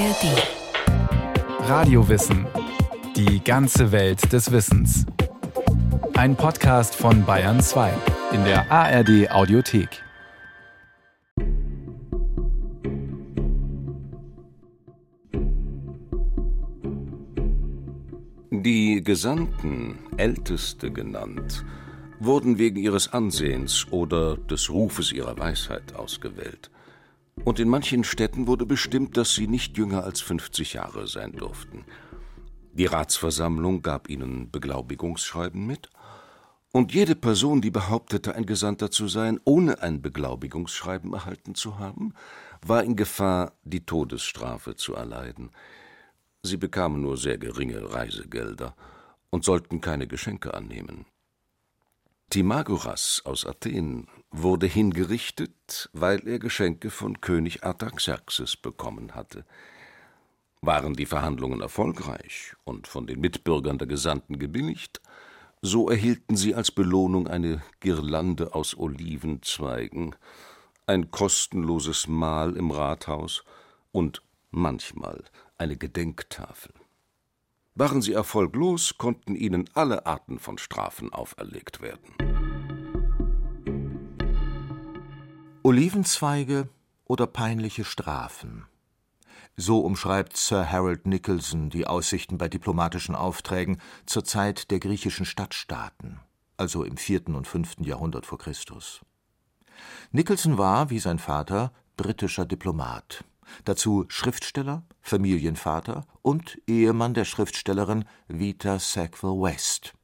ARD. Radiowissen. Die ganze Welt des Wissens. Ein Podcast von Bayern 2 in der ARD Audiothek. Die Gesandten, Älteste genannt, wurden wegen ihres Ansehens oder des Rufes ihrer Weisheit ausgewählt. Und in manchen Städten wurde bestimmt, dass sie nicht jünger als 50 Jahre sein durften. Die Ratsversammlung gab ihnen Beglaubigungsschreiben mit, und jede Person, die behauptete, ein Gesandter zu sein, ohne ein Beglaubigungsschreiben erhalten zu haben, war in Gefahr, die Todesstrafe zu erleiden. Sie bekamen nur sehr geringe Reisegelder und sollten keine Geschenke annehmen. Timagoras aus Athen wurde hingerichtet, weil er Geschenke von König Artaxerxes bekommen hatte. Waren die Verhandlungen erfolgreich und von den Mitbürgern der Gesandten gebilligt, so erhielten sie als Belohnung eine Girlande aus Olivenzweigen, ein kostenloses Mahl im Rathaus und manchmal eine Gedenktafel. Waren sie erfolglos, konnten ihnen alle Arten von Strafen auferlegt werden. Olivenzweige oder peinliche Strafen. So umschreibt Sir Harold Nicholson die Aussichten bei diplomatischen Aufträgen zur Zeit der griechischen Stadtstaaten, also im vierten und fünften Jahrhundert vor Christus. Nicholson war, wie sein Vater, britischer Diplomat, dazu Schriftsteller, Familienvater und Ehemann der Schriftstellerin Vita Sackville West.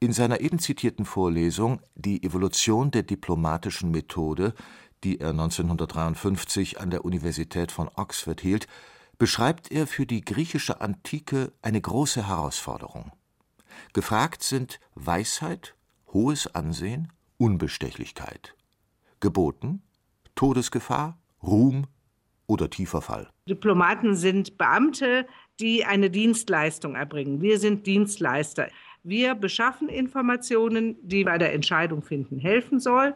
In seiner eben zitierten Vorlesung Die Evolution der diplomatischen Methode, die er 1953 an der Universität von Oxford hielt, beschreibt er für die griechische Antike eine große Herausforderung. Gefragt sind Weisheit, hohes Ansehen, Unbestechlichkeit. Geboten Todesgefahr, Ruhm oder tiefer Fall. Diplomaten sind Beamte, die eine Dienstleistung erbringen. Wir sind Dienstleister. Wir beschaffen Informationen, die bei der Entscheidung finden helfen soll.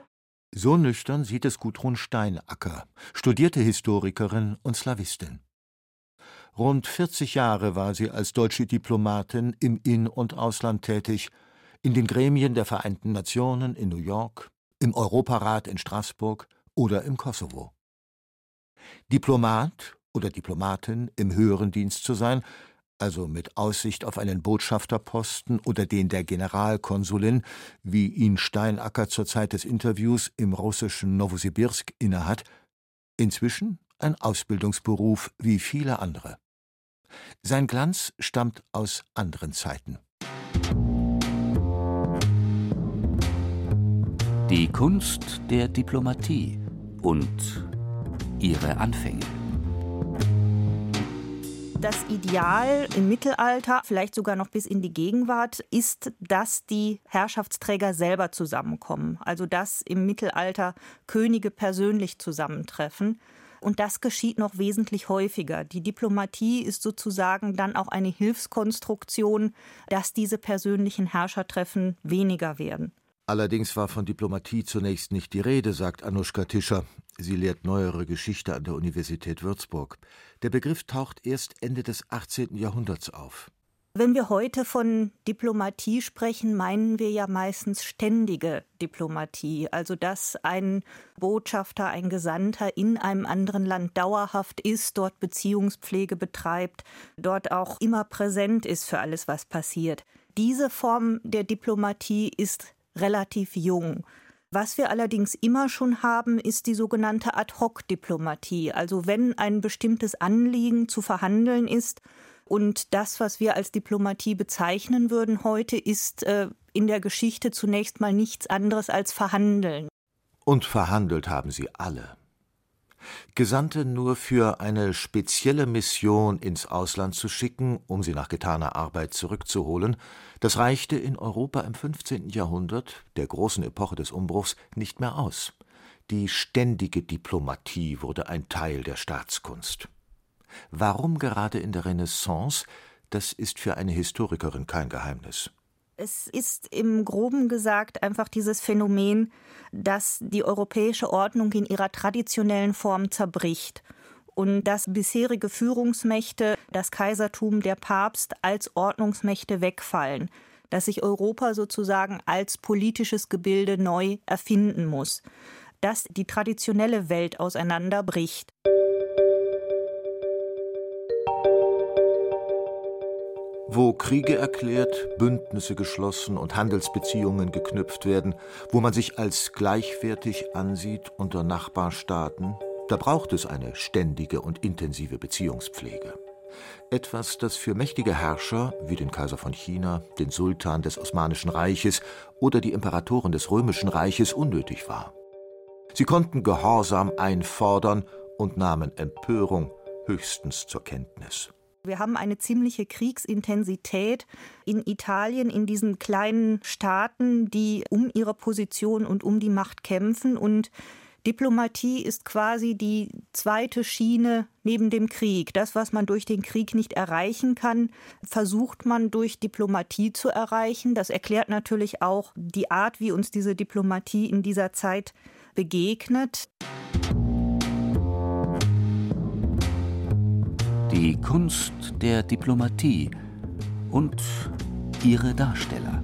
So nüchtern sieht es Gudrun Steinacker, studierte Historikerin und Slawistin. Rund 40 Jahre war sie als deutsche Diplomatin im In- und Ausland tätig, in den Gremien der Vereinten Nationen in New York, im Europarat in Straßburg oder im Kosovo. Diplomat oder Diplomatin im höheren Dienst zu sein, also mit Aussicht auf einen Botschafterposten oder den der Generalkonsulin, wie ihn Steinacker zur Zeit des Interviews im russischen Nowosibirsk innehat, inzwischen ein Ausbildungsberuf wie viele andere. Sein Glanz stammt aus anderen Zeiten. Die Kunst der Diplomatie und ihre Anfänge das Ideal im Mittelalter, vielleicht sogar noch bis in die Gegenwart, ist, dass die Herrschaftsträger selber zusammenkommen. Also dass im Mittelalter Könige persönlich zusammentreffen. Und das geschieht noch wesentlich häufiger. Die Diplomatie ist sozusagen dann auch eine Hilfskonstruktion, dass diese persönlichen Herrschertreffen weniger werden. Allerdings war von Diplomatie zunächst nicht die Rede, sagt Anuschka Tischer. Sie lehrt neuere Geschichte an der Universität Würzburg. Der Begriff taucht erst Ende des 18. Jahrhunderts auf. Wenn wir heute von Diplomatie sprechen, meinen wir ja meistens ständige Diplomatie, also dass ein Botschafter, ein Gesandter in einem anderen Land dauerhaft ist, dort Beziehungspflege betreibt, dort auch immer präsent ist für alles, was passiert. Diese Form der Diplomatie ist relativ jung. Was wir allerdings immer schon haben, ist die sogenannte Ad-hoc-Diplomatie. Also wenn ein bestimmtes Anliegen zu verhandeln ist und das, was wir als Diplomatie bezeichnen würden heute, ist äh, in der Geschichte zunächst mal nichts anderes als Verhandeln. Und verhandelt haben sie alle. Gesandte nur für eine spezielle Mission ins Ausland zu schicken, um sie nach getaner Arbeit zurückzuholen, das reichte in Europa im 15. Jahrhundert, der großen Epoche des Umbruchs, nicht mehr aus. Die ständige Diplomatie wurde ein Teil der Staatskunst. Warum gerade in der Renaissance, das ist für eine Historikerin kein Geheimnis. Es ist im groben gesagt einfach dieses Phänomen, dass die europäische Ordnung in ihrer traditionellen Form zerbricht und dass bisherige Führungsmächte, das Kaisertum, der Papst als Ordnungsmächte wegfallen, dass sich Europa sozusagen als politisches Gebilde neu erfinden muss, dass die traditionelle Welt auseinanderbricht. Wo Kriege erklärt, Bündnisse geschlossen und Handelsbeziehungen geknüpft werden, wo man sich als gleichwertig ansieht unter Nachbarstaaten, da braucht es eine ständige und intensive Beziehungspflege. Etwas, das für mächtige Herrscher wie den Kaiser von China, den Sultan des Osmanischen Reiches oder die Imperatoren des Römischen Reiches unnötig war. Sie konnten Gehorsam einfordern und nahmen Empörung höchstens zur Kenntnis. Wir haben eine ziemliche Kriegsintensität in Italien, in diesen kleinen Staaten, die um ihre Position und um die Macht kämpfen. Und Diplomatie ist quasi die zweite Schiene neben dem Krieg. Das, was man durch den Krieg nicht erreichen kann, versucht man durch Diplomatie zu erreichen. Das erklärt natürlich auch die Art, wie uns diese Diplomatie in dieser Zeit begegnet. Die Kunst der Diplomatie und ihre Darsteller.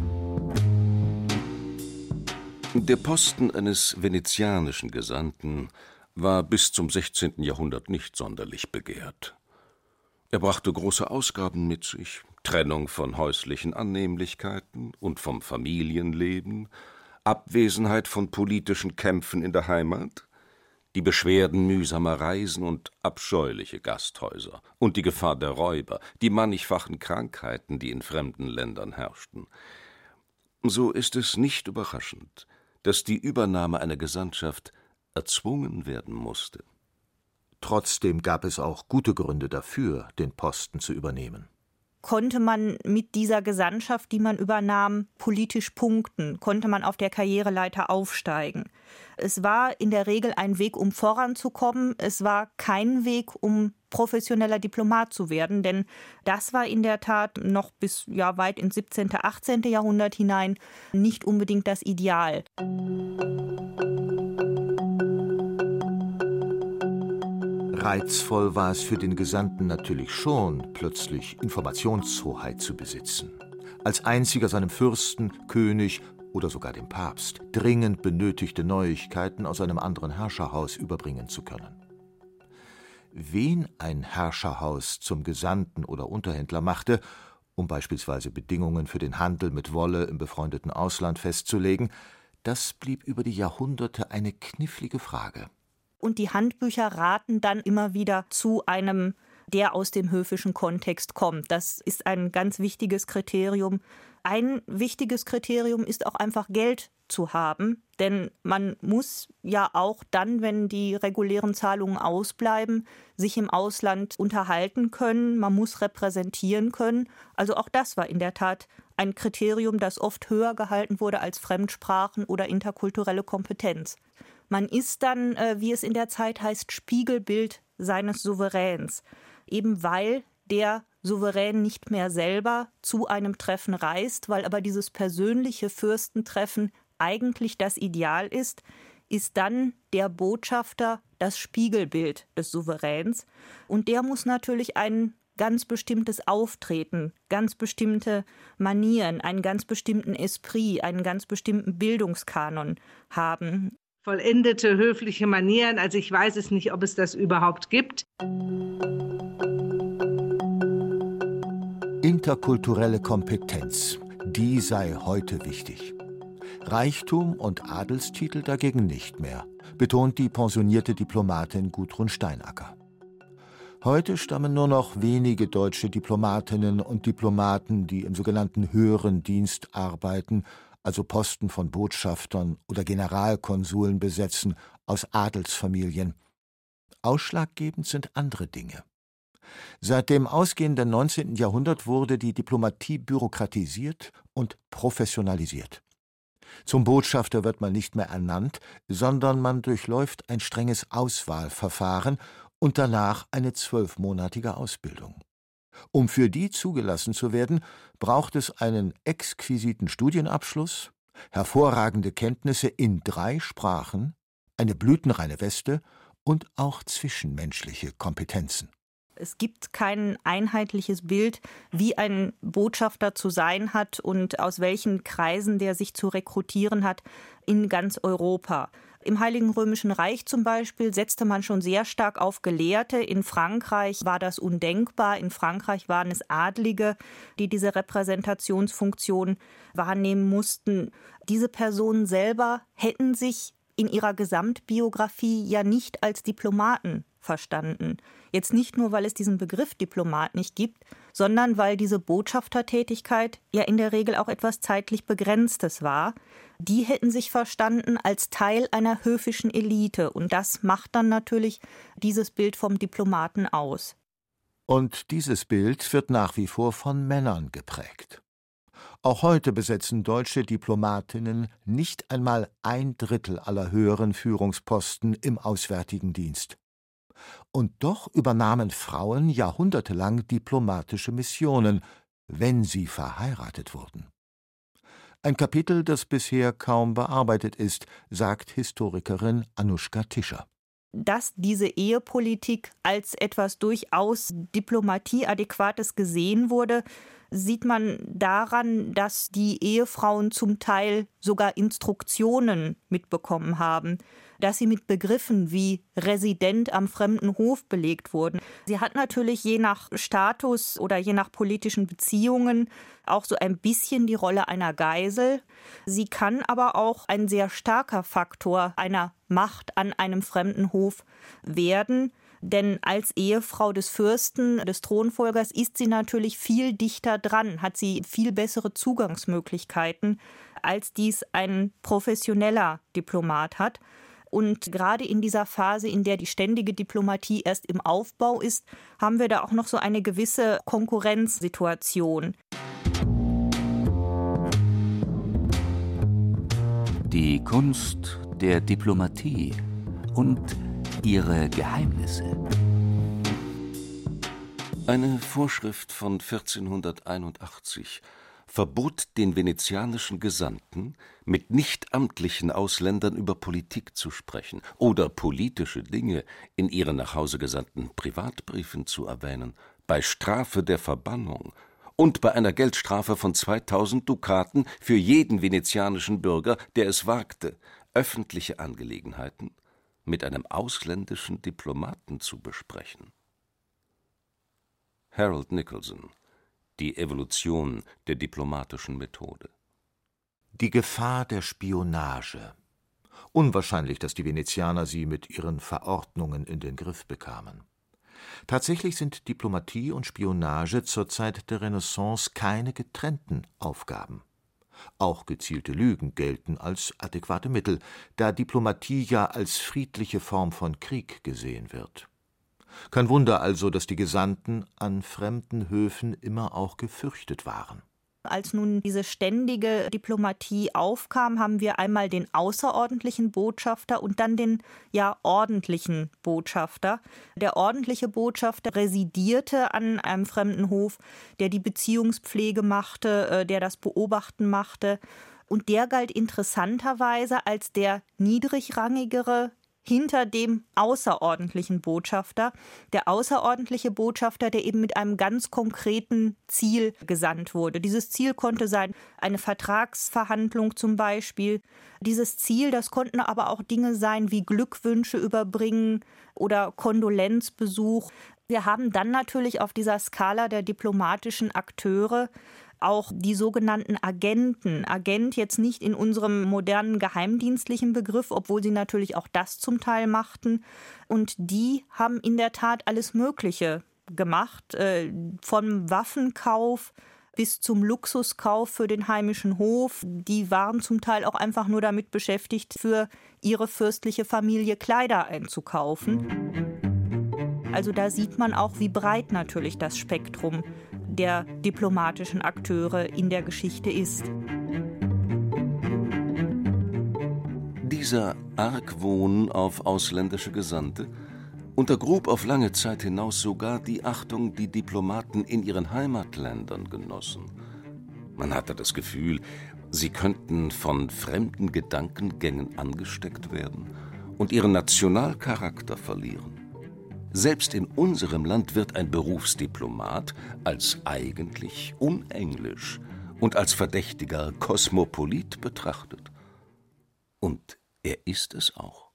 Der Posten eines venezianischen Gesandten war bis zum 16. Jahrhundert nicht sonderlich begehrt. Er brachte große Ausgaben mit sich, Trennung von häuslichen Annehmlichkeiten und vom Familienleben, Abwesenheit von politischen Kämpfen in der Heimat, die Beschwerden mühsamer Reisen und abscheuliche Gasthäuser und die Gefahr der Räuber, die mannigfachen Krankheiten, die in fremden Ländern herrschten. So ist es nicht überraschend, dass die Übernahme einer Gesandtschaft erzwungen werden musste. Trotzdem gab es auch gute Gründe dafür, den Posten zu übernehmen konnte man mit dieser Gesandtschaft, die man übernahm, politisch punkten, konnte man auf der Karriereleiter aufsteigen. Es war in der Regel ein Weg, um voranzukommen. Es war kein Weg, um professioneller Diplomat zu werden, denn das war in der Tat noch bis ja weit ins 17., 18. Jahrhundert hinein nicht unbedingt das Ideal. Reizvoll war es für den Gesandten natürlich schon, plötzlich Informationshoheit zu besitzen. Als einziger seinem Fürsten, König oder sogar dem Papst dringend benötigte Neuigkeiten aus einem anderen Herrscherhaus überbringen zu können. Wen ein Herrscherhaus zum Gesandten oder Unterhändler machte, um beispielsweise Bedingungen für den Handel mit Wolle im befreundeten Ausland festzulegen, das blieb über die Jahrhunderte eine knifflige Frage und die Handbücher raten dann immer wieder zu einem, der aus dem höfischen Kontext kommt. Das ist ein ganz wichtiges Kriterium. Ein wichtiges Kriterium ist auch einfach Geld zu haben, denn man muss ja auch dann, wenn die regulären Zahlungen ausbleiben, sich im Ausland unterhalten können, man muss repräsentieren können. Also auch das war in der Tat ein Kriterium, das oft höher gehalten wurde als Fremdsprachen oder interkulturelle Kompetenz. Man ist dann, äh, wie es in der Zeit heißt, Spiegelbild seines Souveräns, eben weil der Souverän nicht mehr selber zu einem Treffen reist, weil aber dieses persönliche Fürstentreffen eigentlich das Ideal ist, ist dann der Botschafter das Spiegelbild des Souveräns. Und der muss natürlich ein ganz bestimmtes Auftreten, ganz bestimmte Manieren, einen ganz bestimmten Esprit, einen ganz bestimmten Bildungskanon haben vollendete höfliche Manieren. Also ich weiß es nicht, ob es das überhaupt gibt. Interkulturelle Kompetenz, die sei heute wichtig. Reichtum und Adelstitel dagegen nicht mehr, betont die pensionierte Diplomatin Gudrun Steinacker. Heute stammen nur noch wenige deutsche Diplomatinnen und Diplomaten, die im sogenannten höheren Dienst arbeiten, also Posten von Botschaftern oder Generalkonsuln besetzen, aus Adelsfamilien. Ausschlaggebend sind andere Dinge. Seit dem ausgehenden 19. Jahrhundert wurde die Diplomatie bürokratisiert und professionalisiert. Zum Botschafter wird man nicht mehr ernannt, sondern man durchläuft ein strenges Auswahlverfahren und danach eine zwölfmonatige Ausbildung. Um für die zugelassen zu werden, braucht es einen exquisiten Studienabschluss, hervorragende Kenntnisse in drei Sprachen, eine blütenreine Weste und auch zwischenmenschliche Kompetenzen. Es gibt kein einheitliches Bild, wie ein Botschafter zu sein hat und aus welchen Kreisen der sich zu rekrutieren hat in ganz Europa. Im Heiligen Römischen Reich zum Beispiel setzte man schon sehr stark auf Gelehrte. In Frankreich war das undenkbar. In Frankreich waren es Adlige, die diese Repräsentationsfunktion wahrnehmen mussten. Diese Personen selber hätten sich in ihrer Gesamtbiografie ja nicht als Diplomaten verstanden. Jetzt nicht nur, weil es diesen Begriff Diplomat nicht gibt, sondern weil diese Botschaftertätigkeit ja in der Regel auch etwas zeitlich Begrenztes war. Die hätten sich verstanden als Teil einer höfischen Elite und das macht dann natürlich dieses Bild vom Diplomaten aus. Und dieses Bild wird nach wie vor von Männern geprägt. Auch heute besetzen deutsche Diplomatinnen nicht einmal ein Drittel aller höheren Führungsposten im Auswärtigen Dienst und doch übernahmen Frauen jahrhundertelang diplomatische Missionen, wenn sie verheiratet wurden. Ein Kapitel, das bisher kaum bearbeitet ist, sagt Historikerin Anuschka Tischer. Dass diese Ehepolitik als etwas durchaus diplomatieadäquates gesehen wurde, sieht man daran, dass die Ehefrauen zum Teil sogar Instruktionen mitbekommen haben dass sie mit Begriffen wie Resident am fremden Hof belegt wurden. Sie hat natürlich je nach Status oder je nach politischen Beziehungen auch so ein bisschen die Rolle einer Geisel. Sie kann aber auch ein sehr starker Faktor einer Macht an einem fremden Hof werden. Denn als Ehefrau des Fürsten, des Thronfolgers, ist sie natürlich viel dichter dran, hat sie viel bessere Zugangsmöglichkeiten, als dies ein professioneller Diplomat hat. Und gerade in dieser Phase, in der die ständige Diplomatie erst im Aufbau ist, haben wir da auch noch so eine gewisse Konkurrenzsituation. Die Kunst der Diplomatie und ihre Geheimnisse. Eine Vorschrift von 1481 verbot den venezianischen Gesandten, mit nichtamtlichen Ausländern über Politik zu sprechen oder politische Dinge in ihren nach Hause gesandten Privatbriefen zu erwähnen, bei Strafe der Verbannung und bei einer Geldstrafe von 2000 Dukaten für jeden venezianischen Bürger, der es wagte, öffentliche Angelegenheiten mit einem ausländischen Diplomaten zu besprechen. Harold Nicholson die Evolution der diplomatischen Methode. Die Gefahr der Spionage. Unwahrscheinlich, dass die Venezianer sie mit ihren Verordnungen in den Griff bekamen. Tatsächlich sind Diplomatie und Spionage zur Zeit der Renaissance keine getrennten Aufgaben. Auch gezielte Lügen gelten als adäquate Mittel, da Diplomatie ja als friedliche Form von Krieg gesehen wird. Kein Wunder also, dass die Gesandten an fremden Höfen immer auch gefürchtet waren. Als nun diese ständige Diplomatie aufkam, haben wir einmal den außerordentlichen Botschafter und dann den ja ordentlichen Botschafter. Der ordentliche Botschafter residierte an einem fremden Hof, der die Beziehungspflege machte, äh, der das Beobachten machte. Und der galt interessanterweise als der niedrigrangigere hinter dem außerordentlichen Botschafter. Der außerordentliche Botschafter, der eben mit einem ganz konkreten Ziel gesandt wurde. Dieses Ziel konnte sein eine Vertragsverhandlung zum Beispiel. Dieses Ziel, das konnten aber auch Dinge sein wie Glückwünsche überbringen oder Kondolenzbesuch. Wir haben dann natürlich auf dieser Skala der diplomatischen Akteure auch die sogenannten Agenten. Agent jetzt nicht in unserem modernen geheimdienstlichen Begriff, obwohl sie natürlich auch das zum Teil machten. Und die haben in der Tat alles Mögliche gemacht, äh, vom Waffenkauf bis zum Luxuskauf für den heimischen Hof. Die waren zum Teil auch einfach nur damit beschäftigt, für ihre fürstliche Familie Kleider einzukaufen. Also da sieht man auch, wie breit natürlich das Spektrum der diplomatischen Akteure in der Geschichte ist. Dieser Argwohn auf ausländische Gesandte untergrub auf lange Zeit hinaus sogar die Achtung, die Diplomaten in ihren Heimatländern genossen. Man hatte das Gefühl, sie könnten von fremden Gedankengängen angesteckt werden und ihren Nationalcharakter verlieren. Selbst in unserem Land wird ein Berufsdiplomat als eigentlich unenglisch und als verdächtiger Kosmopolit betrachtet. Und er ist es auch.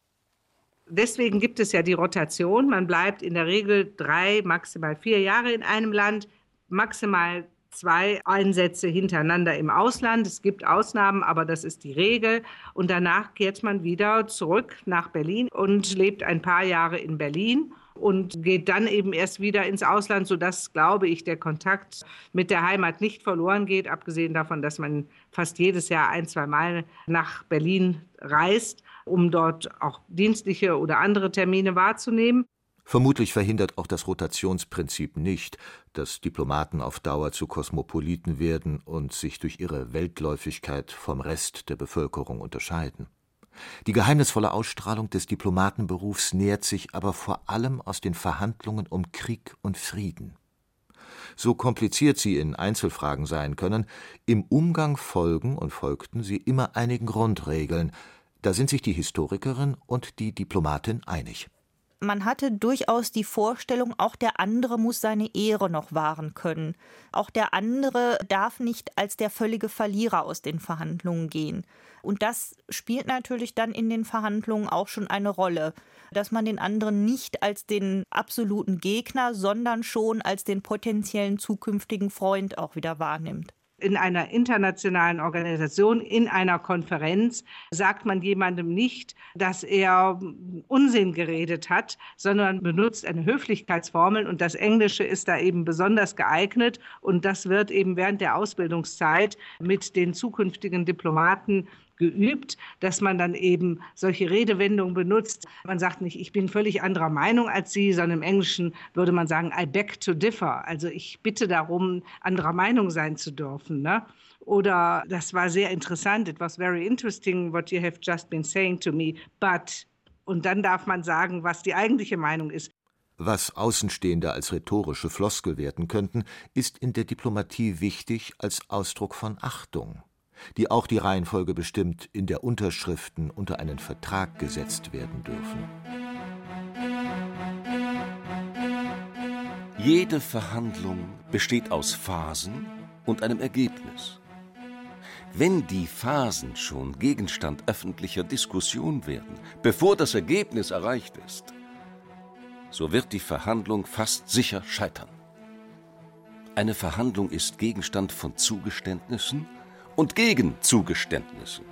Deswegen gibt es ja die Rotation. Man bleibt in der Regel drei, maximal vier Jahre in einem Land, maximal zwei Einsätze hintereinander im Ausland. Es gibt Ausnahmen, aber das ist die Regel. Und danach kehrt man wieder zurück nach Berlin und lebt ein paar Jahre in Berlin und geht dann eben erst wieder ins Ausland, sodass, glaube ich, der Kontakt mit der Heimat nicht verloren geht, abgesehen davon, dass man fast jedes Jahr ein, zwei Mal nach Berlin reist, um dort auch dienstliche oder andere Termine wahrzunehmen. Vermutlich verhindert auch das Rotationsprinzip nicht, dass Diplomaten auf Dauer zu Kosmopoliten werden und sich durch ihre Weltläufigkeit vom Rest der Bevölkerung unterscheiden. Die geheimnisvolle Ausstrahlung des Diplomatenberufs nährt sich aber vor allem aus den Verhandlungen um Krieg und Frieden. So kompliziert sie in Einzelfragen sein können, im Umgang folgen und folgten sie immer einigen Grundregeln, da sind sich die Historikerin und die Diplomatin einig man hatte durchaus die Vorstellung, auch der andere muss seine Ehre noch wahren können. Auch der andere darf nicht als der völlige Verlierer aus den Verhandlungen gehen. Und das spielt natürlich dann in den Verhandlungen auch schon eine Rolle, dass man den anderen nicht als den absoluten Gegner, sondern schon als den potenziellen zukünftigen Freund auch wieder wahrnimmt in einer internationalen Organisation, in einer Konferenz, sagt man jemandem nicht, dass er Unsinn geredet hat, sondern benutzt eine Höflichkeitsformel und das Englische ist da eben besonders geeignet. Und das wird eben während der Ausbildungszeit mit den zukünftigen Diplomaten geübt, dass man dann eben solche Redewendungen benutzt. Man sagt nicht, ich bin völlig anderer Meinung als Sie, sondern im Englischen würde man sagen, I beg to differ. Also ich bitte darum, anderer Meinung sein zu dürfen. Ne? Oder das war sehr interessant, it was very interesting what you have just been saying to me, but und dann darf man sagen, was die eigentliche Meinung ist. Was Außenstehende als rhetorische Floskel werten könnten, ist in der Diplomatie wichtig als Ausdruck von Achtung die auch die Reihenfolge bestimmt, in der Unterschriften unter einen Vertrag gesetzt werden dürfen. Jede Verhandlung besteht aus Phasen und einem Ergebnis. Wenn die Phasen schon Gegenstand öffentlicher Diskussion werden, bevor das Ergebnis erreicht ist, so wird die Verhandlung fast sicher scheitern. Eine Verhandlung ist Gegenstand von Zugeständnissen und gegen Zugeständnissen.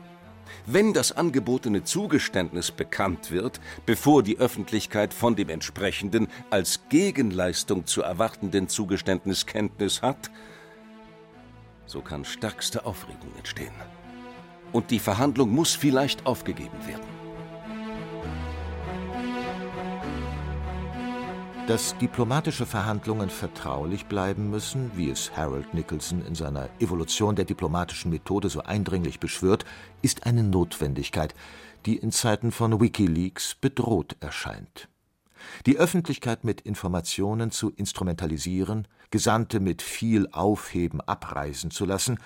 Wenn das angebotene Zugeständnis bekannt wird, bevor die Öffentlichkeit von dem entsprechenden als Gegenleistung zu erwartenden Zugeständnis Kenntnis hat, so kann stärkste Aufregung entstehen. Und die Verhandlung muss vielleicht aufgegeben werden. Dass diplomatische Verhandlungen vertraulich bleiben müssen, wie es Harold Nicholson in seiner Evolution der diplomatischen Methode so eindringlich beschwört, ist eine Notwendigkeit, die in Zeiten von Wikileaks bedroht erscheint. Die Öffentlichkeit mit Informationen zu instrumentalisieren, Gesandte mit viel Aufheben abreisen zu lassen,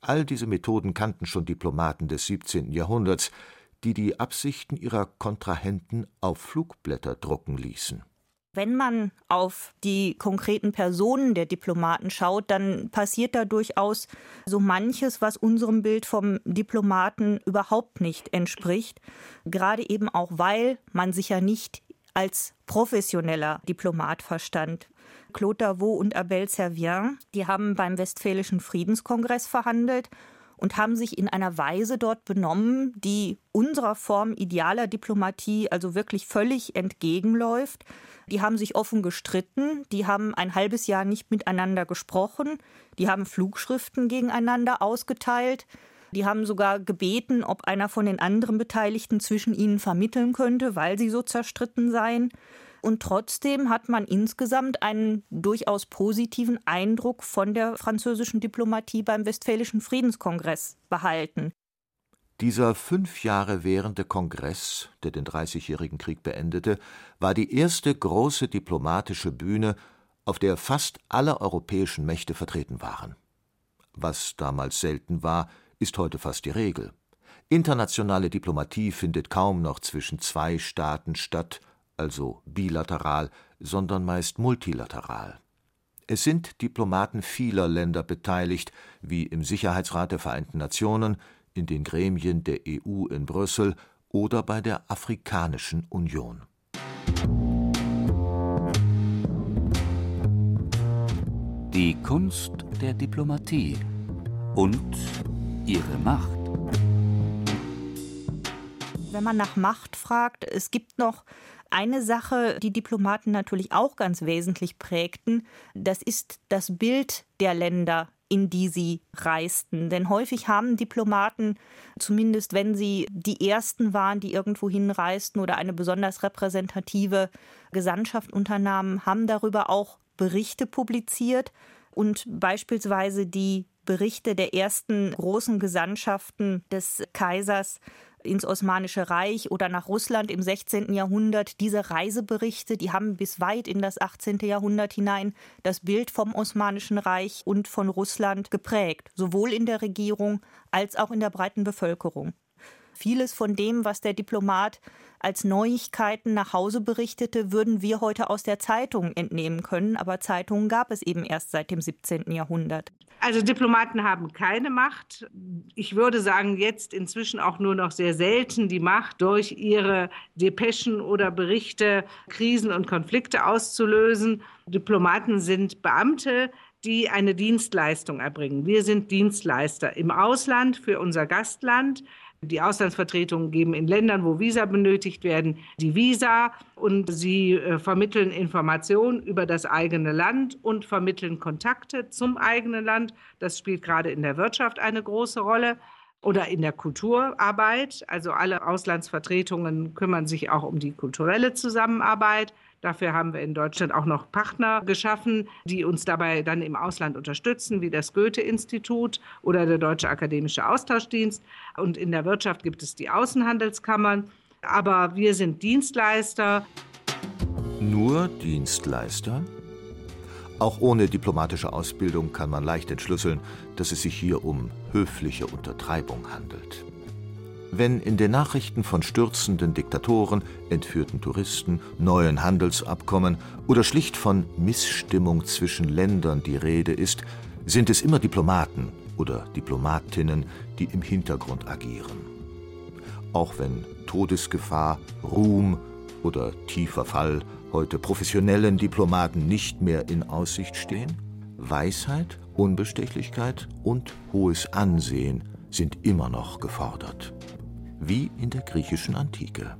all diese Methoden kannten schon Diplomaten des 17. Jahrhunderts, die die Absichten ihrer Kontrahenten auf Flugblätter drucken ließen. Wenn man auf die konkreten Personen der Diplomaten schaut, dann passiert da durchaus so manches, was unserem Bild vom Diplomaten überhaupt nicht entspricht. Gerade eben auch, weil man sich ja nicht als professioneller Diplomat verstand. Claude Davot und Abel Servien, die haben beim Westfälischen Friedenskongress verhandelt und haben sich in einer Weise dort benommen, die unserer Form idealer Diplomatie also wirklich völlig entgegenläuft. Die haben sich offen gestritten, die haben ein halbes Jahr nicht miteinander gesprochen, die haben Flugschriften gegeneinander ausgeteilt, die haben sogar gebeten, ob einer von den anderen Beteiligten zwischen ihnen vermitteln könnte, weil sie so zerstritten seien. Und trotzdem hat man insgesamt einen durchaus positiven Eindruck von der französischen Diplomatie beim Westfälischen Friedenskongress behalten. Dieser fünf Jahre währende Kongress, der den Dreißigjährigen Krieg beendete, war die erste große diplomatische Bühne, auf der fast alle europäischen Mächte vertreten waren. Was damals selten war, ist heute fast die Regel. Internationale Diplomatie findet kaum noch zwischen zwei Staaten statt, also bilateral, sondern meist multilateral. Es sind Diplomaten vieler Länder beteiligt, wie im Sicherheitsrat der Vereinten Nationen, in den Gremien der EU in Brüssel oder bei der Afrikanischen Union. Die Kunst der Diplomatie und ihre Macht wenn man nach Macht fragt, es gibt noch eine Sache, die Diplomaten natürlich auch ganz wesentlich prägten, das ist das Bild der Länder, in die sie reisten. Denn häufig haben Diplomaten, zumindest wenn sie die ersten waren, die irgendwo hinreisten oder eine besonders repräsentative Gesandtschaft unternahmen, haben darüber auch Berichte publiziert und beispielsweise die Berichte der ersten großen Gesandtschaften des Kaisers ins Osmanische Reich oder nach Russland im 16. Jahrhundert. Diese Reiseberichte, die haben bis weit in das 18. Jahrhundert hinein das Bild vom Osmanischen Reich und von Russland geprägt, sowohl in der Regierung als auch in der breiten Bevölkerung. Vieles von dem, was der Diplomat als Neuigkeiten nach Hause berichtete, würden wir heute aus der Zeitung entnehmen können, aber Zeitungen gab es eben erst seit dem 17. Jahrhundert. Also Diplomaten haben keine Macht. Ich würde sagen, jetzt inzwischen auch nur noch sehr selten die Macht, durch ihre Depeschen oder Berichte Krisen und Konflikte auszulösen. Diplomaten sind Beamte, die eine Dienstleistung erbringen. Wir sind Dienstleister im Ausland für unser Gastland. Die Auslandsvertretungen geben in Ländern, wo Visa benötigt werden, die Visa und sie äh, vermitteln Informationen über das eigene Land und vermitteln Kontakte zum eigenen Land. Das spielt gerade in der Wirtschaft eine große Rolle oder in der Kulturarbeit. Also alle Auslandsvertretungen kümmern sich auch um die kulturelle Zusammenarbeit. Dafür haben wir in Deutschland auch noch Partner geschaffen, die uns dabei dann im Ausland unterstützen, wie das Goethe-Institut oder der Deutsche Akademische Austauschdienst. Und in der Wirtschaft gibt es die Außenhandelskammern. Aber wir sind Dienstleister. Nur Dienstleister? Auch ohne diplomatische Ausbildung kann man leicht entschlüsseln, dass es sich hier um höfliche Untertreibung handelt. Wenn in den Nachrichten von stürzenden Diktatoren, entführten Touristen, neuen Handelsabkommen oder schlicht von Missstimmung zwischen Ländern die Rede ist, sind es immer Diplomaten oder Diplomatinnen, die im Hintergrund agieren. Auch wenn Todesgefahr, Ruhm oder tiefer Fall heute professionellen Diplomaten nicht mehr in Aussicht stehen, Weisheit, Unbestechlichkeit und hohes Ansehen sind immer noch gefordert wie in der griechischen Antike.